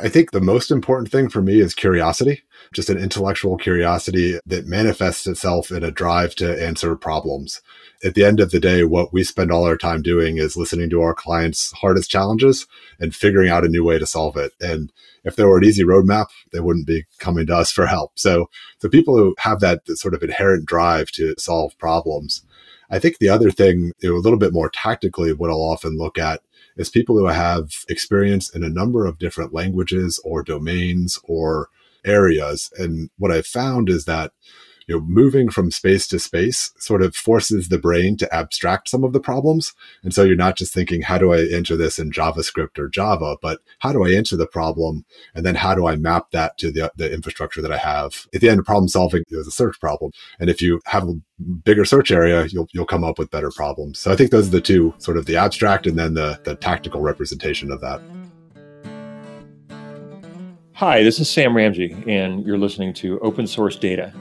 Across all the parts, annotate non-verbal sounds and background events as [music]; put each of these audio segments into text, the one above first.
I think the most important thing for me is curiosity, just an intellectual curiosity that manifests itself in a drive to answer problems. At the end of the day, what we spend all our time doing is listening to our clients' hardest challenges and figuring out a new way to solve it. And if there were an easy roadmap, they wouldn't be coming to us for help. So the people who have that sort of inherent drive to solve problems. I think the other thing, you know, a little bit more tactically, what I'll often look at is people who have experience in a number of different languages or domains or areas. And what I've found is that you know, moving from space to space sort of forces the brain to abstract some of the problems. And so you're not just thinking, how do I enter this in JavaScript or Java, but how do I enter the problem? And then how do I map that to the, the infrastructure that I have? At the end, problem solving is a search problem. And if you have a bigger search area, you'll, you'll come up with better problems. So I think those are the two sort of the abstract and then the, the tactical representation of that. Hi, this is Sam Ramji, and you're listening to Open Source Data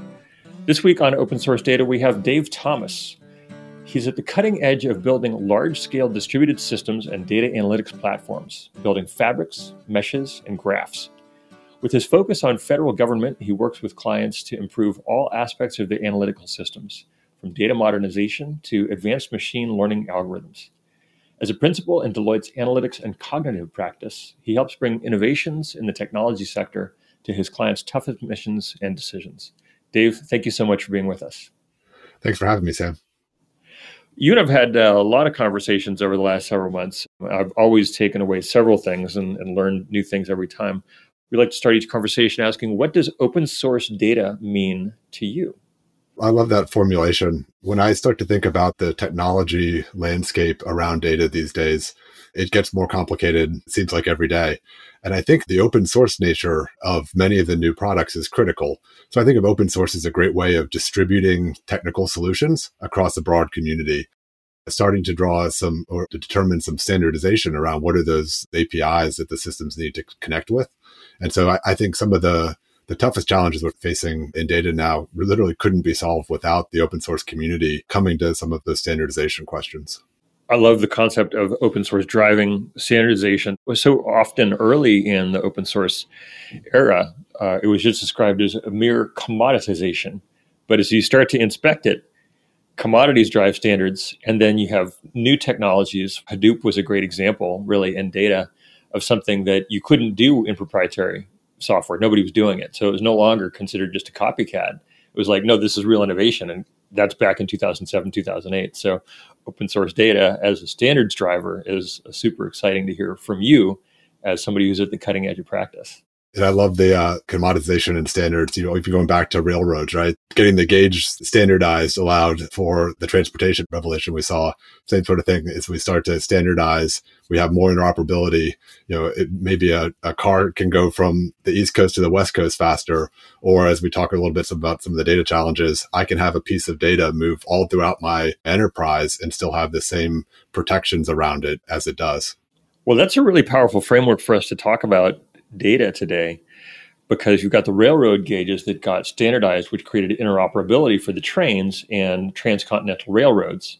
this week on Open Source Data, we have Dave Thomas. He's at the cutting edge of building large scale distributed systems and data analytics platforms, building fabrics, meshes, and graphs. With his focus on federal government, he works with clients to improve all aspects of their analytical systems, from data modernization to advanced machine learning algorithms. As a principal in Deloitte's analytics and cognitive practice, he helps bring innovations in the technology sector to his clients' toughest missions and decisions. Dave, thank you so much for being with us. Thanks for having me, Sam. You and I've had uh, a lot of conversations over the last several months. I've always taken away several things and, and learned new things every time. We like to start each conversation asking, what does open source data mean to you? I love that formulation. When I start to think about the technology landscape around data these days, it gets more complicated, it seems like every day. And I think the open source nature of many of the new products is critical. So I think of open source as a great way of distributing technical solutions across a broad community, starting to draw some or to determine some standardization around what are those APIs that the systems need to connect with. And so I, I think some of the the toughest challenges we're facing in data now literally couldn't be solved without the open source community coming to some of those standardization questions. I love the concept of open source driving standardization. Was so often early in the open source era, uh, it was just described as a mere commoditization. But as you start to inspect it, commodities drive standards, and then you have new technologies. Hadoop was a great example, really, in data of something that you couldn't do in proprietary software. Nobody was doing it. So it was no longer considered just a copycat. It was like, no, this is real innovation. And that's back in 2007, 2008. So open source data as a standards driver is super exciting to hear from you as somebody who's at the cutting edge of practice. And I love the uh, commoditization and standards. You know, if you're going back to railroads, right? Getting the gauge standardized allowed for the transportation revolution we saw. Same sort of thing as we start to standardize, we have more interoperability. You know, it, maybe a, a car can go from the East Coast to the West Coast faster. Or as we talk a little bit about some of the data challenges, I can have a piece of data move all throughout my enterprise and still have the same protections around it as it does. Well, that's a really powerful framework for us to talk about data today because you've got the railroad gauges that got standardized, which created interoperability for the trains and transcontinental railroads.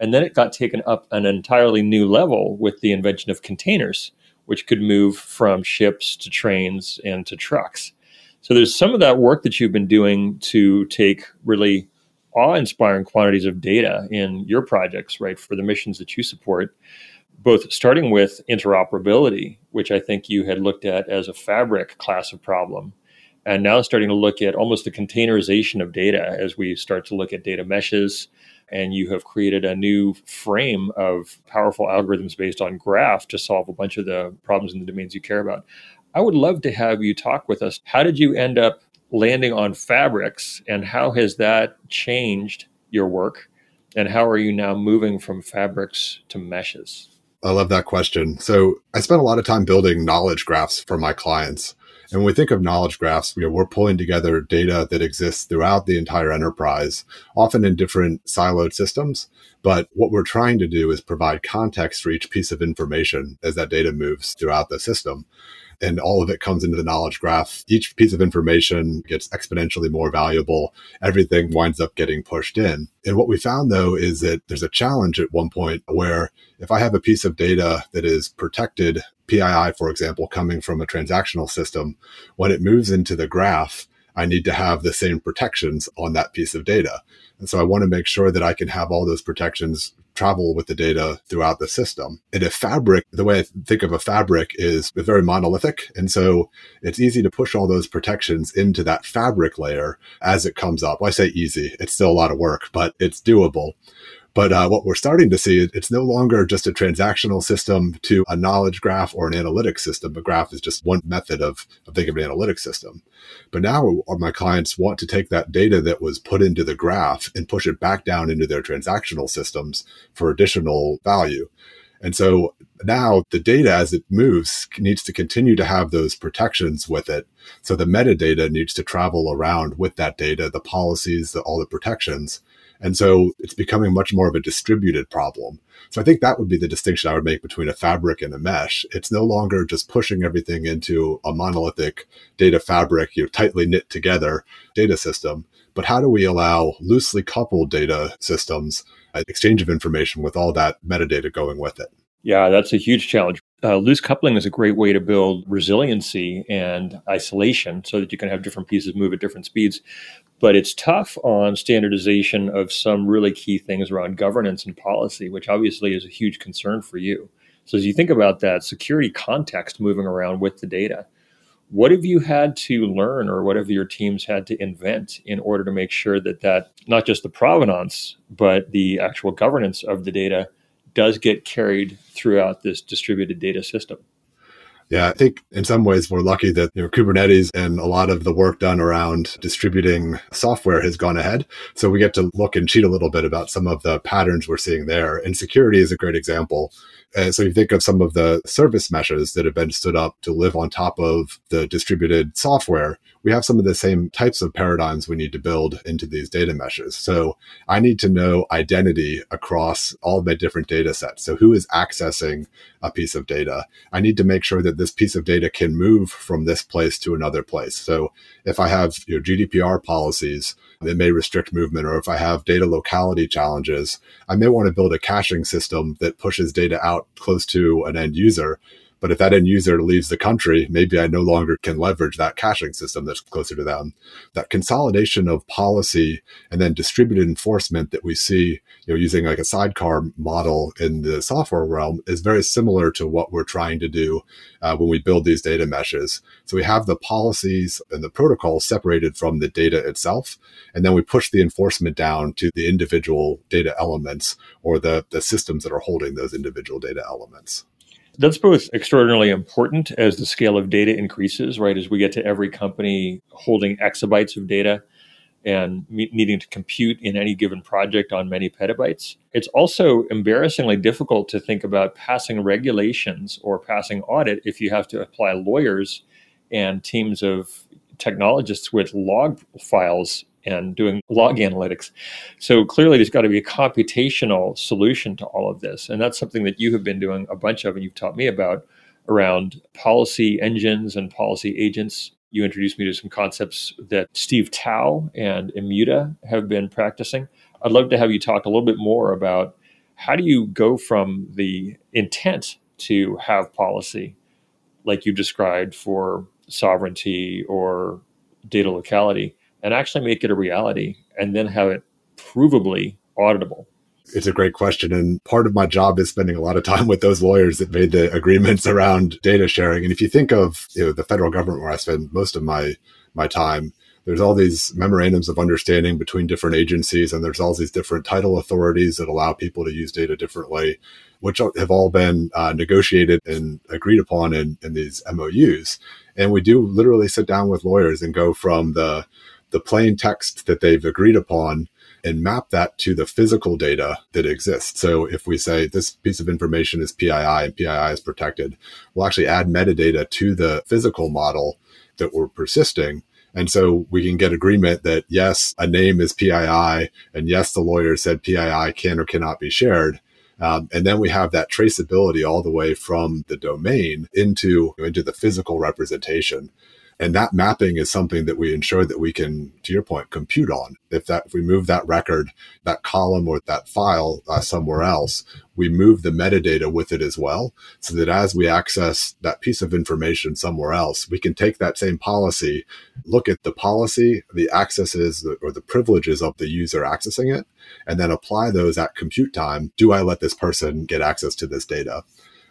And then it got taken up an entirely new level with the invention of containers, which could move from ships to trains and to trucks. So there's some of that work that you've been doing to take really awe inspiring quantities of data in your projects, right, for the missions that you support both starting with interoperability, which I think you had looked at as a fabric class of problem, and now starting to look at almost the containerization of data as we start to look at data meshes. And you have created a new frame of powerful algorithms based on graph to solve a bunch of the problems in the domains you care about. I would love to have you talk with us. How did you end up landing on fabrics, and how has that changed your work? And how are you now moving from fabrics to meshes? I love that question. So I spent a lot of time building knowledge graphs for my clients. And when we think of knowledge graphs, you know, we're pulling together data that exists throughout the entire enterprise, often in different siloed systems. But what we're trying to do is provide context for each piece of information as that data moves throughout the system and all of it comes into the knowledge graph. Each piece of information gets exponentially more valuable. Everything winds up getting pushed in. And what we found though is that there's a challenge at one point where if I have a piece of data that is protected PII, for example, coming from a transactional system, when it moves into the graph, I need to have the same protections on that piece of data. And so I want to make sure that I can have all those protections travel with the data throughout the system. And a fabric, the way I think of a fabric is very monolithic. And so it's easy to push all those protections into that fabric layer as it comes up. Well, I say easy, it's still a lot of work, but it's doable. But uh, what we're starting to see, is it's no longer just a transactional system to a knowledge graph or an analytic system. A graph is just one method of, of thinking of an analytic system. But now my clients want to take that data that was put into the graph and push it back down into their transactional systems for additional value. And so now the data as it moves needs to continue to have those protections with it. So the metadata needs to travel around with that data, the policies, the, all the protections. And so it's becoming much more of a distributed problem. So I think that would be the distinction I would make between a fabric and a mesh. It's no longer just pushing everything into a monolithic data fabric, you know, tightly knit together data system. But how do we allow loosely coupled data systems, uh, exchange of information with all that metadata going with it? Yeah, that's a huge challenge. Uh, loose coupling is a great way to build resiliency and isolation so that you can have different pieces move at different speeds. But it's tough on standardization of some really key things around governance and policy, which obviously is a huge concern for you. So, as you think about that security context moving around with the data, what have you had to learn or what have your teams had to invent in order to make sure that that not just the provenance but the actual governance of the data does get carried throughout this distributed data system yeah, I think in some ways we're lucky that you know, Kubernetes and a lot of the work done around distributing software has gone ahead. So we get to look and cheat a little bit about some of the patterns we're seeing there. And security is a great example. Uh, so you think of some of the service meshes that have been stood up to live on top of the distributed software. We have some of the same types of paradigms we need to build into these data meshes. So I need to know identity across all of my different data sets. So who is accessing a piece of data? I need to make sure that this piece of data can move from this place to another place. So if I have you know, GDPR policies that may restrict movement, or if I have data locality challenges, I may want to build a caching system that pushes data out close to an end user but if that end user leaves the country, maybe I no longer can leverage that caching system that's closer to them. That consolidation of policy and then distributed enforcement that we see, you know, using like a sidecar model in the software realm is very similar to what we're trying to do uh, when we build these data meshes. So we have the policies and the protocols separated from the data itself, and then we push the enforcement down to the individual data elements or the, the systems that are holding those individual data elements that's both extraordinarily important as the scale of data increases, right? As we get to every company holding exabytes of data and me- needing to compute in any given project on many petabytes. It's also embarrassingly difficult to think about passing regulations or passing audit if you have to apply lawyers and teams of technologists with log files and doing log analytics. So clearly, there's got to be a computational solution to all of this. And that's something that you have been doing a bunch of, and you've taught me about around policy engines and policy agents. You introduced me to some concepts that Steve Touw and Immuta have been practicing. I'd love to have you talk a little bit more about how do you go from the intent to have policy, like you described for sovereignty or data locality, and actually make it a reality and then have it provably auditable? It's a great question. And part of my job is spending a lot of time with those lawyers that made the agreements around data sharing. And if you think of you know, the federal government where I spend most of my, my time, there's all these memorandums of understanding between different agencies, and there's all these different title authorities that allow people to use data differently, which have all been uh, negotiated and agreed upon in, in these MOUs. And we do literally sit down with lawyers and go from the the plain text that they've agreed upon and map that to the physical data that exists. So if we say this piece of information is PII and PII is protected, we'll actually add metadata to the physical model that we're persisting. And so we can get agreement that yes, a name is PII, and yes, the lawyer said PII can or cannot be shared. Um, and then we have that traceability all the way from the domain into, into the physical representation And that mapping is something that we ensure that we can, to your point, compute on. If that, if we move that record, that column or that file uh, somewhere else, we move the metadata with it as well. So that as we access that piece of information somewhere else, we can take that same policy, look at the policy, the accesses or the privileges of the user accessing it, and then apply those at compute time. Do I let this person get access to this data?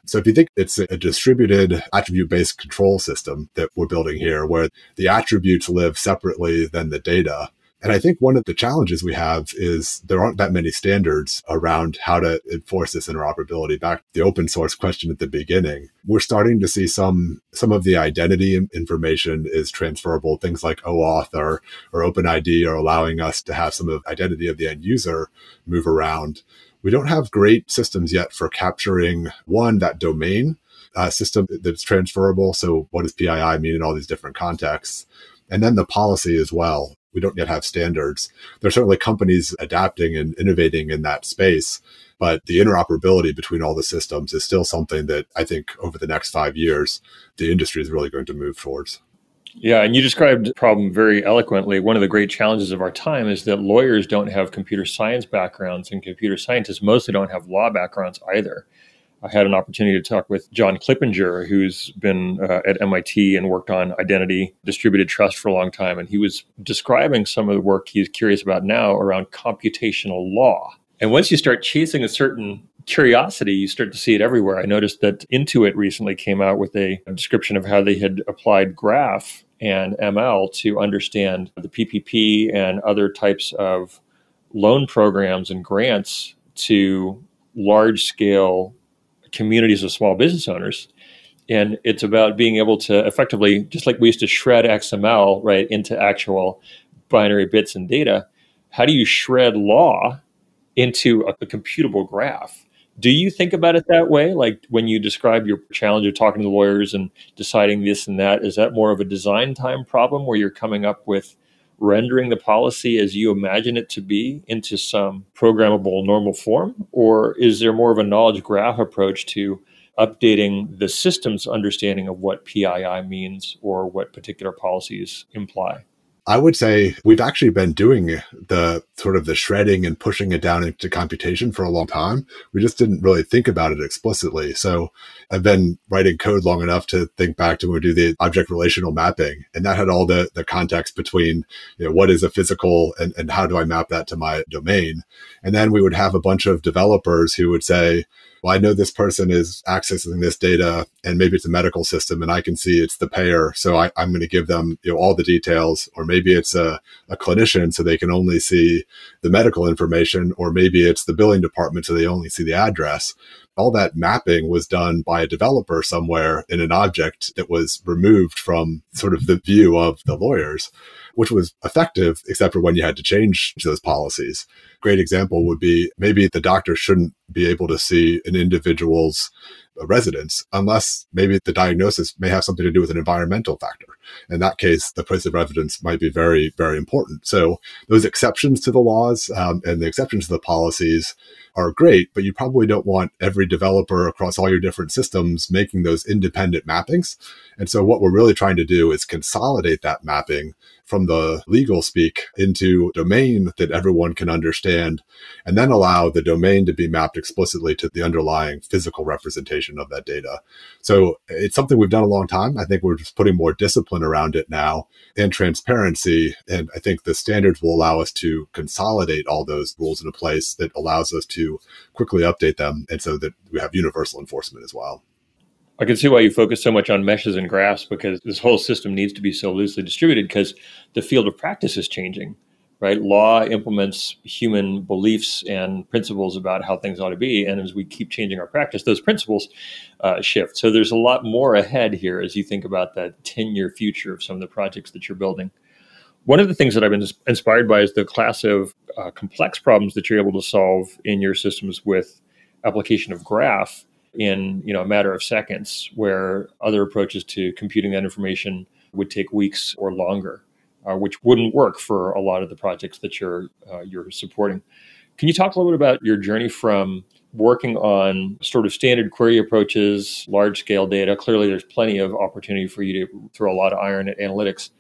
So if you think it's a distributed attribute based control system that we're building here, where the attributes live separately than the data. And I think one of the challenges we have is there aren't that many standards around how to enforce this interoperability. Back to the open source question at the beginning, we're starting to see some some of the identity information is transferable. Things like OAuth or or OpenID are allowing us to have some of identity of the end user move around we don't have great systems yet for capturing one, that domain uh, system that's transferable. So what does PII mean in all these different contexts? And then the policy as well. We don't yet have standards. There are certainly companies adapting and innovating in that space, but the interoperability between all the systems is still something that I think over the next five years, the industry is really going to move towards. Yeah, and you described the problem very eloquently. One of the great challenges of our time is that lawyers don't have computer science backgrounds, and computer scientists mostly don't have law backgrounds either. I had an opportunity to talk with John Clippinger, who's been uh, at MIT and worked on identity distributed trust for a long time. And he was describing some of the work he's curious about now around computational law. And once you start chasing a certain curiosity, you start to see it everywhere. I noticed that Intuit recently came out with a, description of how they had applied graph and ML to understand the PPP and other types of loan programs and grants to large scale communities of small business owners. And it's about being able to effectively, just like we used to shred XML right into actual binary bits and data, how do you shred law into a, a computable graph? Do you think about it that way? Like when you describe your challenge of talking to the lawyers and deciding this and that, is that more of a design time problem where you're coming up with rendering the policy as you imagine it to be into some programmable normal form? Or is there more of a knowledge graph approach to updating the system's understanding of what PII means or what particular policies imply? I would say we've actually been doing the sort of the shredding and pushing it down into computation for a long time. We just didn't really think about it explicitly. So I've been writing code long enough to think back to when we do the object relational mapping. And that had all the, the context between, you know, what is a physical and, and how do I map that to my domain? And then we would have a bunch of developers who would say, well, I know this person is accessing this data and maybe it's a medical system and I can see it's the payer. So I, am going to give them you know, all the details, or maybe it's a, a clinician so they can only see the medical information, or maybe it's the billing department so they only see the address all that mapping was done by a developer somewhere in an object that was removed from sort of the view of the lawyers, which was effective, except for when you had to change those policies. Great example would be maybe the doctor shouldn't be able to see an individual's residence unless maybe the diagnosis may have something to do with an environmental factor. In that case, the place of residence might be very, very important. So those exceptions to the laws um, and the exceptions to the policies are great, but you probably don't want every developer across all your different systems making those independent mappings. And so what we're really trying to do is consolidate that mapping from the legal speak into domain that everyone can understand, and then allow the domain to be mapped explicitly to the underlying physical representation of that data. So it's something we've done a long time. I think we're just putting more discipline around it now and transparency. And I think the standards will allow us to consolidate all those rules in a place that allows us to quickly update them. And so that we have universal enforcement as well. I can see why you focus so much on meshes and graphs because this whole system needs to be so loosely distributed because the field of practice is changing, right? Law implements human beliefs and principles about how things ought to be. And as we keep changing our practice, those principles uh, shift. So there's a lot more ahead here as you think about that 10 year future of some of the projects that you're building. One of the things that I've been inspired by is the class of uh, complex problems that you're able to solve in your systems with application of graph in you know a matter of seconds, where other approaches to computing that information would take weeks or longer, uh, which wouldn't work for a lot of the projects that you're uh, you're supporting. Can you talk a little bit about your journey from working on sort of standard query approaches, large scale data. Clearly, there's plenty of opportunity for you to throw a lot of iron at analytics.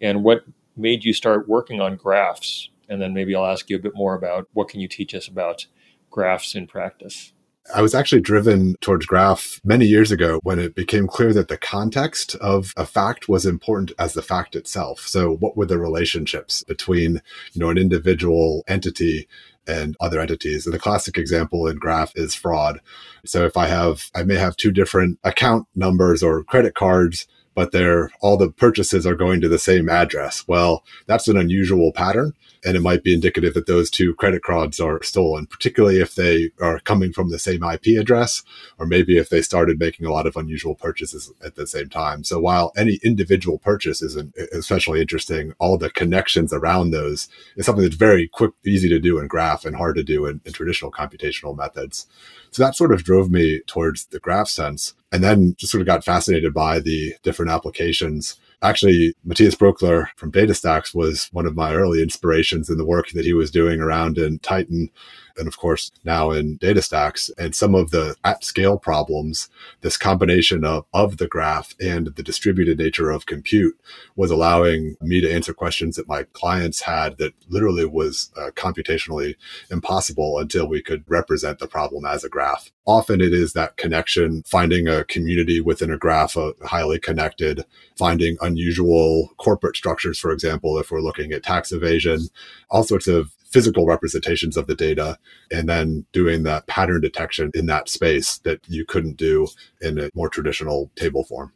And what made you start working on graphs? And then maybe I'll ask you a bit more about what can you teach us about graphs in practice. I was actually driven towards graph many years ago when it became clear that the context of a fact was important as the fact itself. So what were the relationships between, you know, an individual entity and other entities. And the classic example in graph is fraud. So if I have, I may have two different account numbers or credit cards but they're all the purchases are going to the same address. Well, that's an unusual pattern. And it might be indicative that those two credit cards are stolen, particularly if they are coming from the same IP address, or maybe if they started making a lot of unusual purchases at the same time. So while any individual purchase isn't especially interesting, all the connections around those is something that's very quick, easy to do in graph and hard to do in, in traditional computational methods. So that sort of drove me towards the graph sense. And then just sort of got fascinated by the different applications. Actually, Matthias Broecheler from DataStax was one of my early inspirations in the work that he was doing around in Titan and of course now in DataStax And some of the at scale problems, this combination of, of the graph and the distributed nature of compute was allowing me to answer questions that my clients had that literally was uh, computationally impossible until we could represent the problem as a graph. Often it is that connection, finding a community within a graph, uh, highly connected, finding unusual corporate structures, for example, if we're looking at tax evasion, all sorts of physical representations of the data and then doing that pattern detection in that space that you couldn't do in a more traditional table form.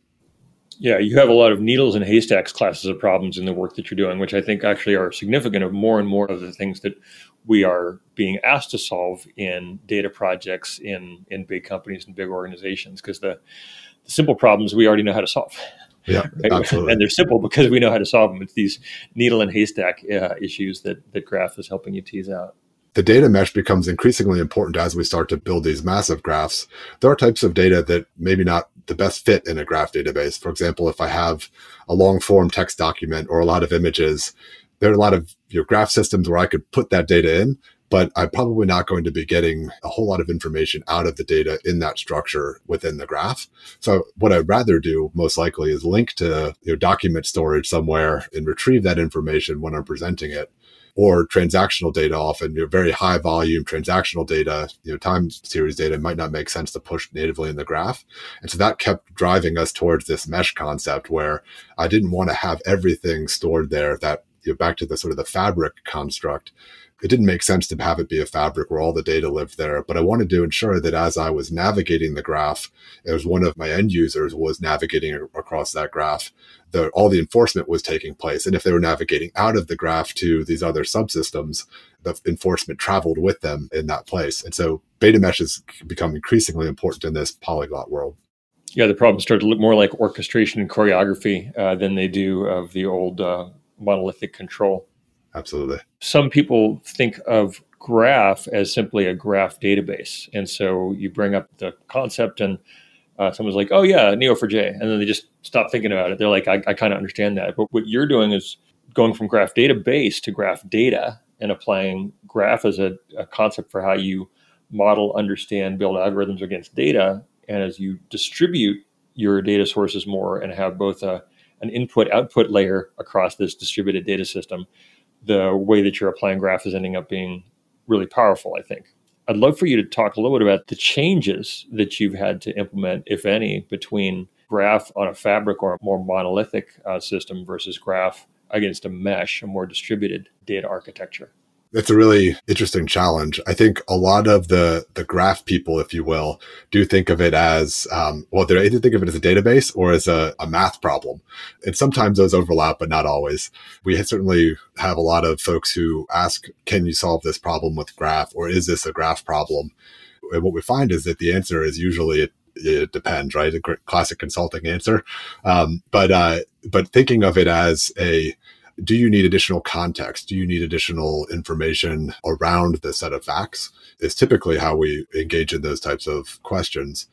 Yeah, you have a lot of needles and haystacks classes of problems in the work that you're doing, which I think actually are significant of more and more of the things that we are being asked to solve in data projects in in big companies and big organizations because the, the simple problems we already know how to solve. Yeah, [laughs] absolutely. And they're simple because we know how to solve them. It's these needle and haystack uh, issues that that Graph is helping you tease out. The data mesh becomes increasingly important as we start to build these massive graphs. There are types of data that maybe not the best fit in a graph database. For example, if I have a long form text document or a lot of images, there are a lot of your graph systems where I could put that data in, but I'm probably not going to be getting a whole lot of information out of the data in that structure within the graph. So what I'd rather do most likely is link to your document storage somewhere and retrieve that information when I'm presenting it or transactional data often you know, very high volume transactional data you know time series data might not make sense to push natively in the graph and so that kept driving us towards this mesh concept where i didn't want to have everything stored there that you know, back to the sort of the fabric construct it didn't make sense to have it be a fabric where all the data lived there. But I wanted to ensure that as I was navigating the graph, as one of my end users was navigating across that graph, that all the enforcement was taking place. And if they were navigating out of the graph to these other subsystems, the enforcement traveled with them in that place. And so data mesh has become increasingly important in this polyglot world. Yeah, the problems start to look more like orchestration and choreography uh, than they do of the old uh, monolithic control. Absolutely. Some people think of graph as simply a graph database. And so you bring up the concept and uh, someone's like, oh, yeah, Neo4j. And then they just stop thinking about it. They're like, I, I kind of understand that. But what you're doing is going from graph database to graph data and applying graph as a, a concept for how you model, understand, build algorithms against data. And as you distribute your data sources more and have both a, an input output layer across this distributed data system, the way that you're applying graph is ending up being really powerful, I think. I'd love for you to talk a little bit about the changes that you've had to implement, if any, between graph on a fabric or a more monolithic uh, system versus graph against a mesh, a more distributed data architecture. It's a really interesting challenge. I think a lot of the the graph people, if you will, do think of it as um, well. They either think of it as a database or as a, a math problem, and sometimes those overlap, but not always. We certainly have a lot of folks who ask, "Can you solve this problem with graph?" or "Is this a graph problem?" And what we find is that the answer is usually it, it depends, right? A classic consulting answer. Um, but uh, but thinking of it as a do you need additional context? Do you need additional information around the set of facts? Is typically how we engage in those types of questions.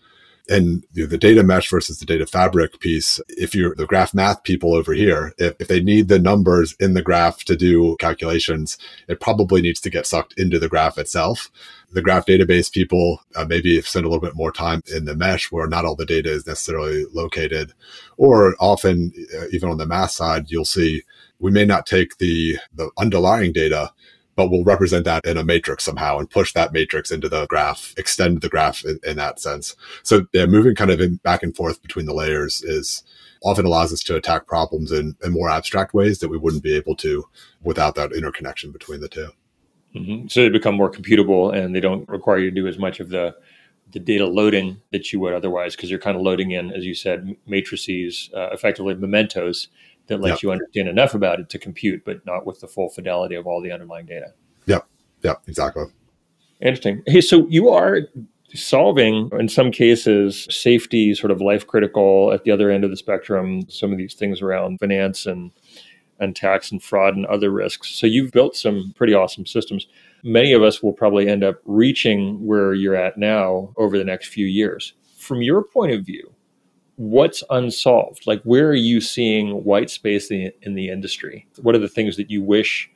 And you know, the data mesh versus the data fabric piece, if you're the graph math people over here, if, if they need the numbers in the graph to do calculations, it probably needs to get sucked into the graph itself. The graph database people uh, maybe spend a little bit more time in the mesh where not all the data is necessarily located. Or often, uh, even on the math side, you'll see we may not take the, the underlying data but we'll represent that in a matrix somehow and push that matrix into the graph, extend the graph in, in that sense. So yeah, moving kind of in back and forth between the layers is often allows us to attack problems in, in more abstract ways that we wouldn't be able to without that interconnection between the 2 mm-hmm. So they become more computable and they don't require you to do as much of the the data loading that you would otherwise because you're kind of loading in, as you said, matrices, uh, effectively mementos that lets yep. you understand enough about it to compute, but not with the full fidelity of all the underlying data. Yep. Yep. Exactly. Interesting. Hey, so you are solving, in some cases, safety, sort of life critical at the other end of the spectrum, some of these things around finance and and tax and fraud and other risks. So you've built some pretty awesome systems. Many of us will probably end up reaching where you're at now over the next few years. From your point of view, what's unsolved? Like, where are you seeing white space in, in the industry? What are the things that you wish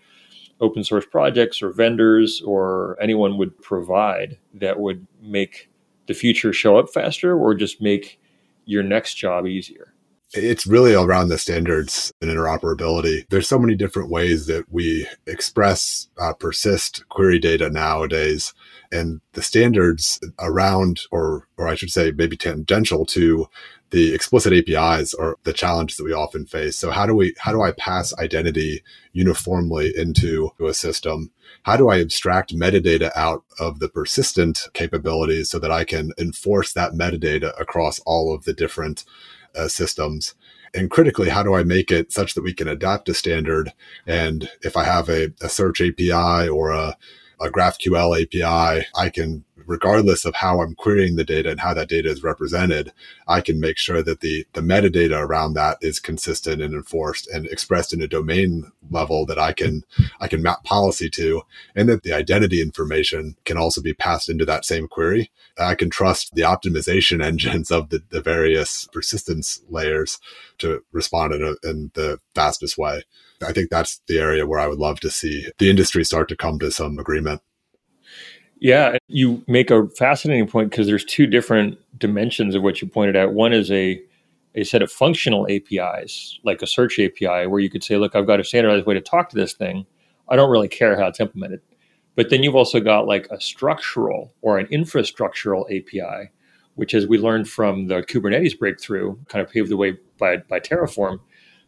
open source projects or vendors or anyone would provide that would make the future show up faster or just make your next job easier? It's really around the standards and interoperability. There's so many different ways that we express, uh, persist query data nowadays and the standards around or or I should say maybe tangential to the explicit APIs are the challenges that we often face. So how do we how do I pass identity uniformly into a system? How do I abstract metadata out of the persistent capabilities so that I can enforce that metadata across all of the different uh, systems? And critically, how do I make it such that we can adapt a standard? And if I have a, a search API or a a GraphQL API, I can, regardless of how I'm querying the data and how that data is represented, I can make sure that the, the metadata around that is consistent and enforced and expressed in a domain level that I can, I can map policy to, and that the identity information can also be passed into that same query. I can trust the optimization [laughs] engines of the, the various persistence layers to respond in, a, in the fastest way. I think that's the area where I would love to see the industry start to come to some agreement. Yeah, you make a fascinating point because there's two different dimensions of what you pointed out. One is a a set of functional APIs, like a search API, where you could say, look, I've got a standardized way to talk to this thing. I don't really care how it's implemented. But then you've also got like a structural or an infrastructural API, which, as we learned from the Kubernetes breakthrough, kind of paved the way by, by Terraform,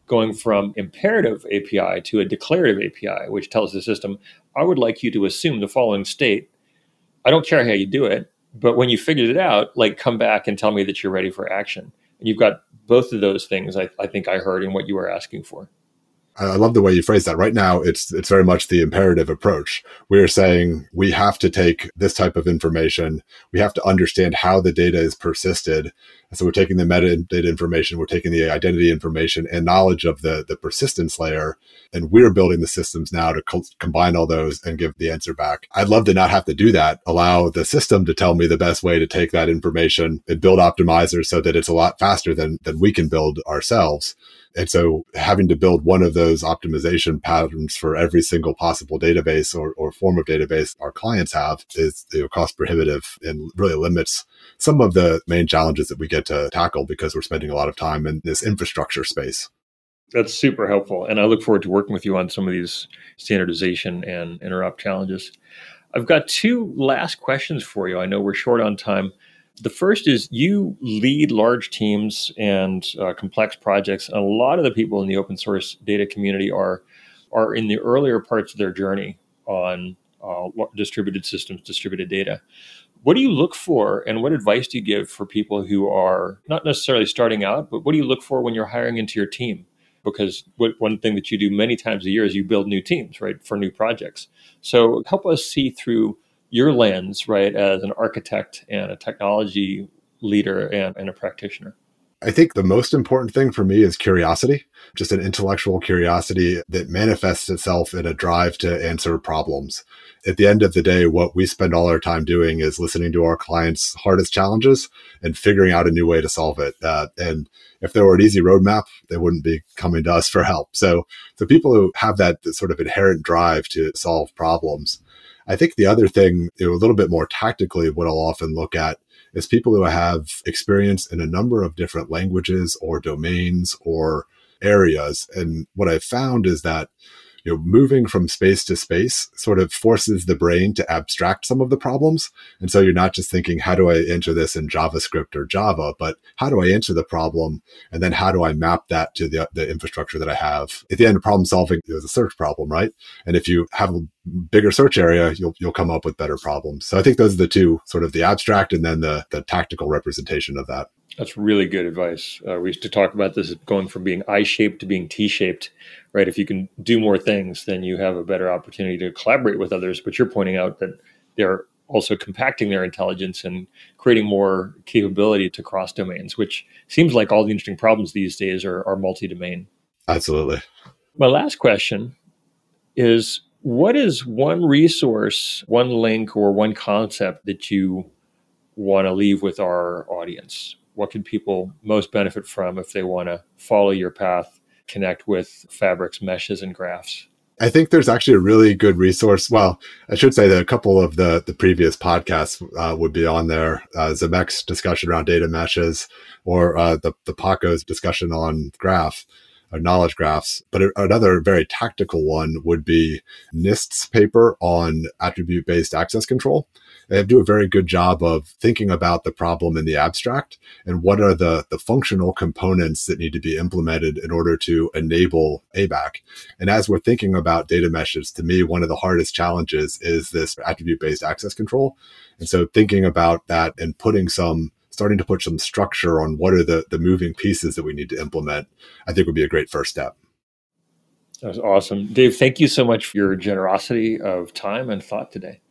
going from imperative API to a declarative API, which tells the system, I would like you to assume the following state. I don't care how you do it, but when you figured it out, like come back and tell me that you're ready for action. And you've got both of those things, I, I think I heard in what you were asking for. I love the way you phrase that. Right now, it's it's very much the imperative approach. We are saying we have to take this type of information. We have to understand how the data is persisted. And so we're taking the metadata information, we're taking the identity information and knowledge of the the persistence layer, and we're building the systems now to co- combine all those and give the answer back. I'd love to not have to do that. Allow the system to tell me the best way to take that information and build optimizers so that it's a lot faster than than we can build ourselves. And so having to build one of those optimization patterns for every single possible database or, or form of database our clients have is you know, cost prohibitive and really limits some of the main challenges that we get to tackle because we're spending a lot of time in this infrastructure space. That's super helpful. And I look forward to working with you on some of these standardization and interop challenges. I've got two last questions for you. I know we're short on time. The first is you lead large teams and uh, complex projects. And a lot of the people in the open source data community are are in the earlier parts of their journey on uh, distributed systems, distributed data. What do you look for, and what advice do you give for people who are not necessarily starting out, but what do you look for when you're hiring into your team? Because what, one thing that you do many times a year is you build new teams, right, for new projects. So help us see through your lens, right, as an architect and a technology leader and, and a practitioner? I think the most important thing for me is curiosity, just an intellectual curiosity that manifests itself in a drive to answer problems. At the end of the day, what we spend all our time doing is listening to our clients' hardest challenges and figuring out a new way to solve it. Uh, and if there were an easy roadmap, they wouldn't be coming to us for help. So, the people who have that sort of inherent drive to solve problems, I think the other thing, you know, a little bit more tactically, what I'll often look at is people who have experience in a number of different languages or domains or areas. And what I've found is that you know, moving from space to space sort of forces the brain to abstract some of the problems. And so you're not just thinking, how do I enter this in JavaScript or Java, but how do I enter the problem? And then how do I map that to the, the infrastructure that I have? At the end, of problem solving is a search problem, right? And if you have a bigger search area, you'll, you'll come up with better problems. So I think those are the two sort of the abstract and then the, the tactical representation of that. That's really good advice. Uh, we used to talk about this going from being I shaped to being T shaped, right? If you can do more things, then you have a better opportunity to collaborate with others. But you're pointing out that they're also compacting their intelligence and creating more capability to cross domains, which seems like all the interesting problems these days are, are multi domain. Absolutely. My last question is what is one resource, one link, or one concept that you want to leave with our audience? what can people most benefit from if they want to follow your path, connect with fabrics, meshes, and graphs? I think there's actually a really good resource. Well, I should say that a couple of the the previous podcasts uh, would be on there. Uh, Zhamak's discussion around data meshes, or uh, the the Paco's discussion on graph, or knowledge graphs. But another very tactical one would be NIST's paper on attribute based access control they do a very good job of thinking about the problem in the abstract and what are the, the functional components that need to be implemented in order to enable ABAC. And as we're thinking about data meshes, to me, one of the hardest challenges is this attribute based access control. And so thinking about that and putting some starting to put some structure on what are the, the moving pieces that we need to implement, I think would be a great first step. That was awesome. Dave, thank you so much for your generosity of time and thought today.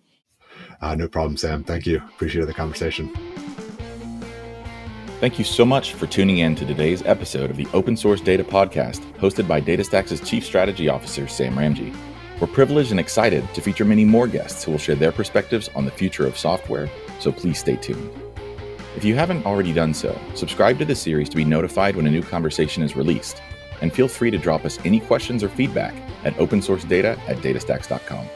Uh, no problem, Sam. Thank you. Appreciate the conversation. Thank you so much for tuning in to today's episode of the Open Source Data Podcast, hosted by DataStax' Chief Strategy Officer, Sam Ramji. We're privileged and excited to feature many more guests who will share their perspectives on the future of software, so please stay tuned. If you haven't already done so, subscribe to the series to be notified when a new conversation is released, and feel free to drop us any questions or feedback at opensourcedata at datastax.com.